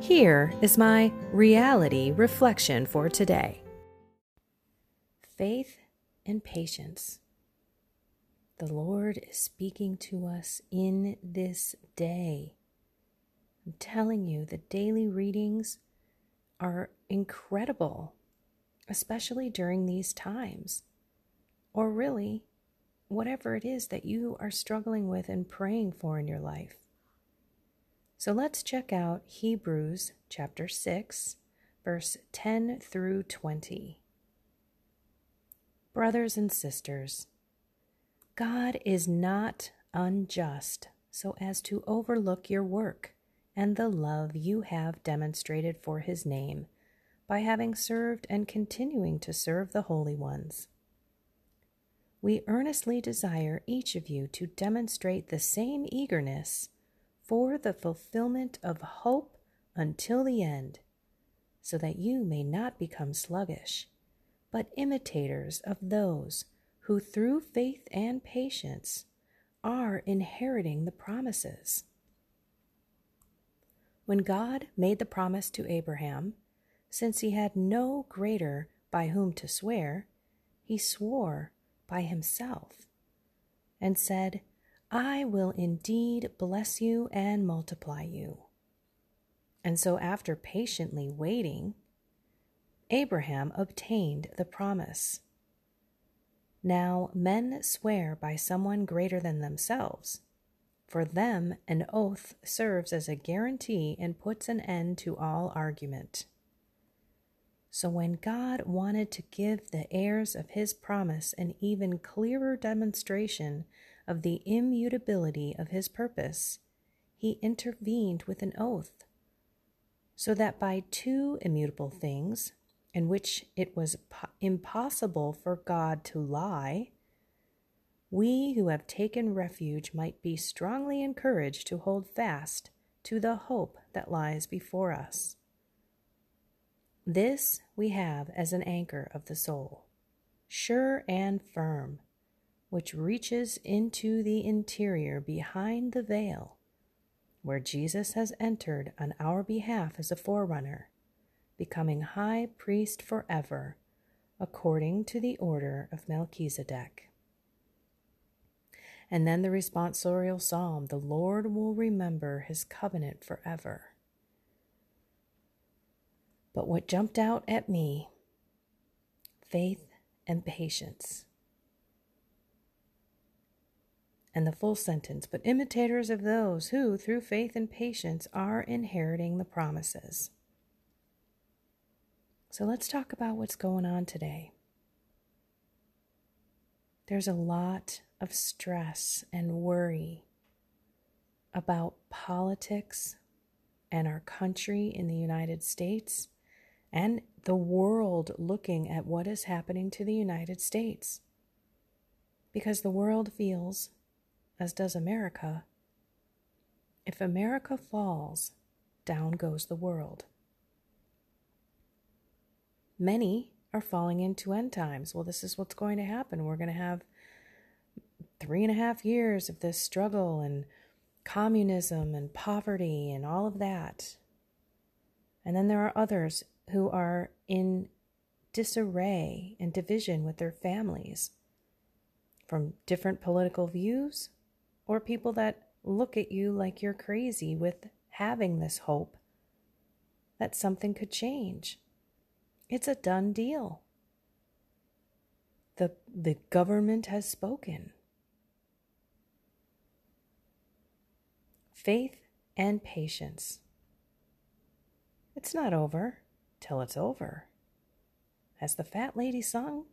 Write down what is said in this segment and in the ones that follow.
Here is my reality reflection for today Faith and patience. The Lord is speaking to us in this day. I'm telling you, the daily readings are incredible, especially during these times. Or really, whatever it is that you are struggling with and praying for in your life. So let's check out Hebrews chapter 6, verse 10 through 20. Brothers and sisters, God is not unjust so as to overlook your work and the love you have demonstrated for his name by having served and continuing to serve the holy ones. We earnestly desire each of you to demonstrate the same eagerness for the fulfillment of hope until the end, so that you may not become sluggish, but imitators of those who through faith and patience are inheriting the promises. When God made the promise to Abraham, since he had no greater by whom to swear, he swore by himself and said, I will indeed bless you and multiply you. And so, after patiently waiting, Abraham obtained the promise. Now, men swear by someone greater than themselves. For them, an oath serves as a guarantee and puts an end to all argument. So, when God wanted to give the heirs of his promise an even clearer demonstration of the immutability of his purpose, he intervened with an oath, so that by two immutable things, in which it was po- impossible for God to lie, we who have taken refuge might be strongly encouraged to hold fast to the hope that lies before us. This we have as an anchor of the soul, sure and firm which reaches into the interior behind the veil, where Jesus has entered on our behalf as a forerunner, becoming high priest forever, according to the order of Melchizedek. And then the responsorial psalm The Lord will remember his covenant forever. But what jumped out at me faith and patience. And the full sentence, but imitators of those who, through faith and patience, are inheriting the promises. So let's talk about what's going on today. There's a lot of stress and worry about politics and our country in the United States and the world looking at what is happening to the United States. Because the world feels as does America. If America falls, down goes the world. Many are falling into end times. Well, this is what's going to happen. We're going to have three and a half years of this struggle and communism and poverty and all of that. And then there are others who are in disarray and division with their families from different political views or people that look at you like you're crazy with having this hope that something could change. It's a done deal. The, the government has spoken. Faith and patience. It's not over till it's over. Has the fat lady sung?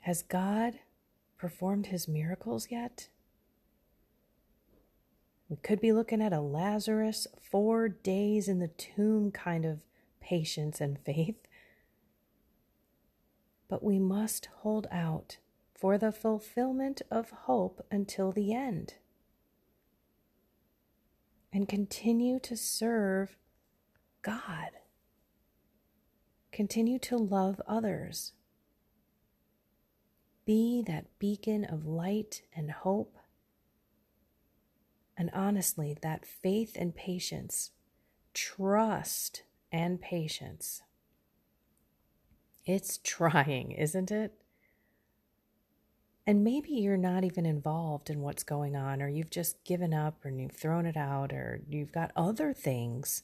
Has God performed his miracles yet? We could be looking at a Lazarus, four days in the tomb kind of patience and faith. But we must hold out for the fulfillment of hope until the end and continue to serve God. Continue to love others. Be that beacon of light and hope. And honestly, that faith and patience, trust and patience. It's trying, isn't it? And maybe you're not even involved in what's going on, or you've just given up, or you've thrown it out, or you've got other things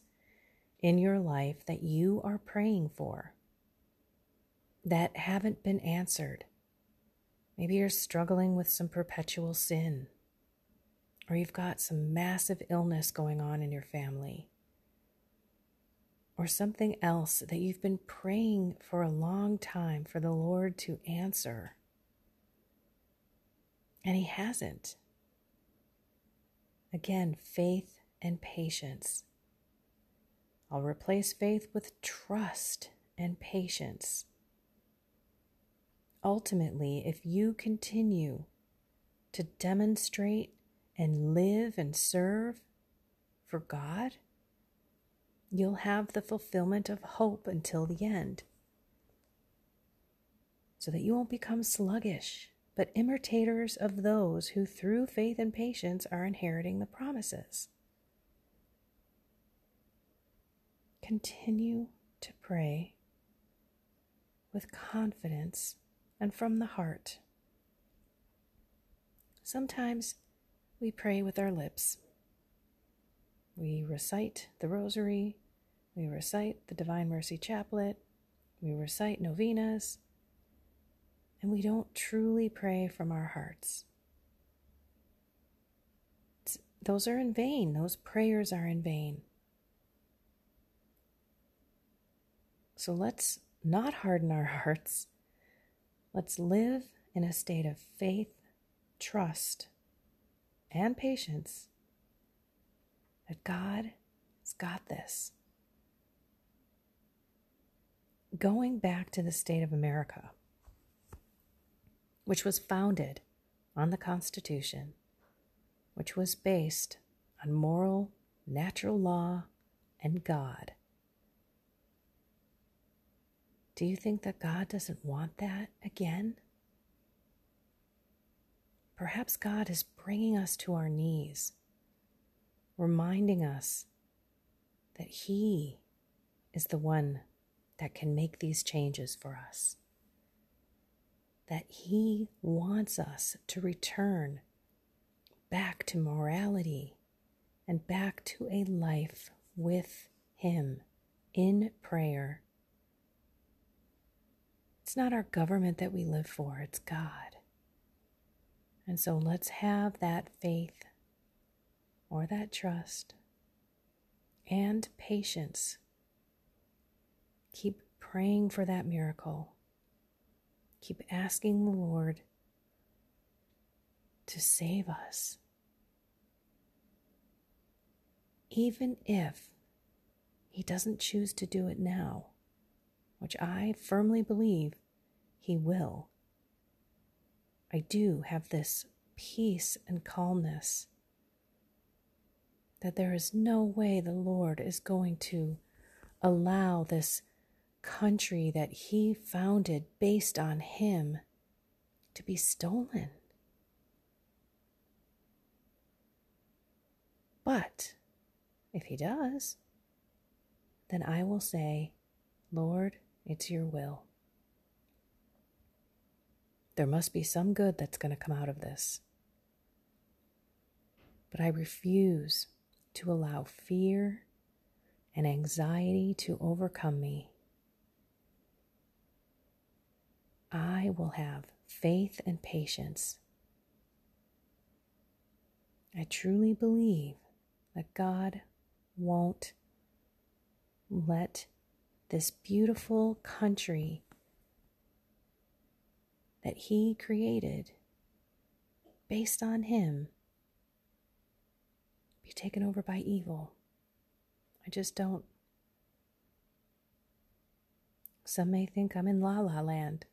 in your life that you are praying for that haven't been answered. Maybe you're struggling with some perpetual sin, or you've got some massive illness going on in your family, or something else that you've been praying for a long time for the Lord to answer, and He hasn't. Again, faith and patience. I'll replace faith with trust and patience. Ultimately, if you continue to demonstrate and live and serve for God, you'll have the fulfillment of hope until the end. So that you won't become sluggish, but imitators of those who through faith and patience are inheriting the promises. Continue to pray with confidence and from the heart. Sometimes we pray with our lips. We recite the rosary, we recite the Divine Mercy Chaplet, we recite novenas, and we don't truly pray from our hearts. those are in vain, those prayers are in vain. So let's not harden our hearts. Let's live in a state of faith, trust, and patience that God has got this. Going back to the state of America, which was founded on the Constitution, which was based on moral, natural law, and God. Do you think that God doesn't want that again? Perhaps God is bringing us to our knees, reminding us that He is the one that can make these changes for us, that He wants us to return back to morality and back to a life with Him in prayer it's not our government that we live for, it's God. And so let's have that faith or that trust and patience. Keep praying for that miracle. Keep asking the Lord to save us. Even if He doesn't choose to do it now which I firmly believe He will. I do have this peace and calmness that there is no way the Lord is going to allow this country that he founded based on him to be stolen. But if he does, then I will say, Lord, it's your will. There must be some good that's going to come out of this. But I refuse to allow fear and anxiety to overcome me. I will have faith and patience. I truly believe that God won't let this beautiful country that He created based on Him be taken over by evil. I just don't. Some may think I'm in la la land.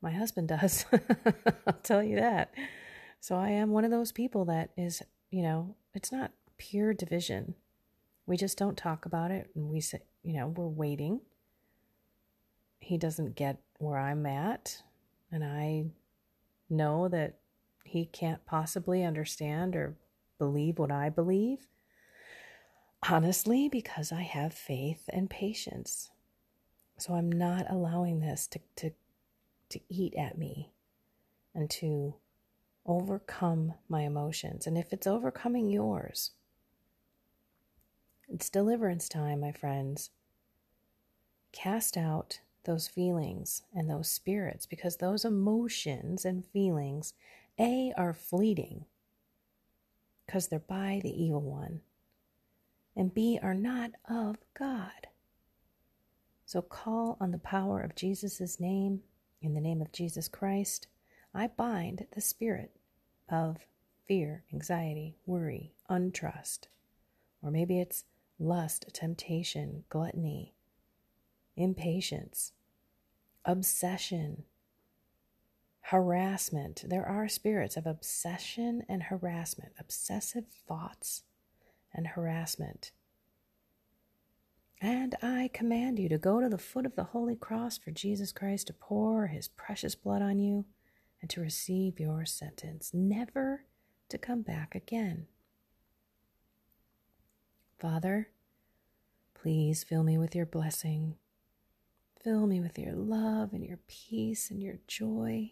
My husband does. I'll tell you that. So I am one of those people that is, you know, it's not pure division. We just don't talk about it and we say, you know, we're waiting. He doesn't get where I'm at, and I know that he can't possibly understand or believe what I believe. Honestly, because I have faith and patience. So I'm not allowing this to, to, to eat at me and to overcome my emotions. And if it's overcoming yours, it's deliverance time, my friends. Cast out those feelings and those spirits because those emotions and feelings, A, are fleeting because they're by the evil one, and B, are not of God. So call on the power of Jesus' name, in the name of Jesus Christ. I bind the spirit of fear, anxiety, worry, untrust, or maybe it's lust, temptation, gluttony, impatience, obsession, harassment. There are spirits of obsession and harassment, obsessive thoughts and harassment. And I command you to go to the foot of the holy cross for Jesus Christ to pour his precious blood on you and to receive your sentence, never to come back again. Father, please fill me with your blessing. Fill me with your love and your peace and your joy,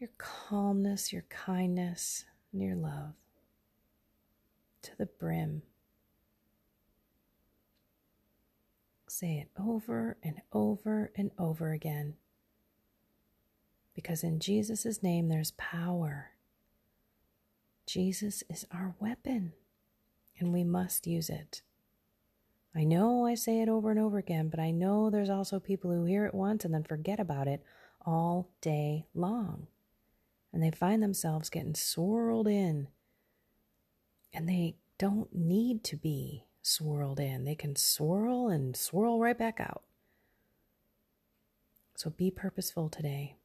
your calmness, your kindness, and your love to the brim. Say it over and over and over again. Because in Jesus' name there's power. Jesus is our weapon, and we must use it. I know I say it over and over again, but I know there's also people who hear it once and then forget about it all day long. And they find themselves getting swirled in. And they don't need to be swirled in, they can swirl and swirl right back out. So be purposeful today.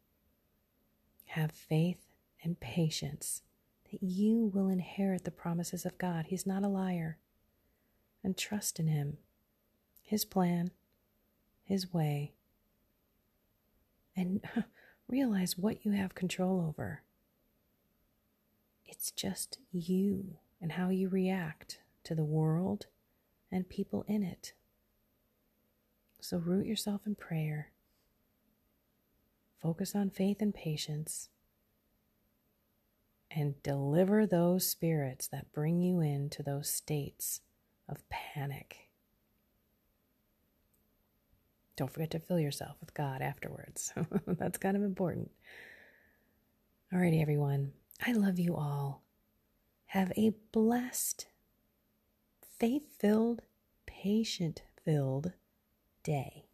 Have faith and patience you will inherit the promises of God. He's not a liar and trust in Him, His plan, His way, and realize what you have control over. It's just you and how you react to the world and people in it. So root yourself in prayer. Focus on faith and patience. And deliver those spirits that bring you into those states of panic. Don't forget to fill yourself with God afterwards. That's kind of important. Alrighty, everyone. I love you all. Have a blessed, faith filled, patient filled day.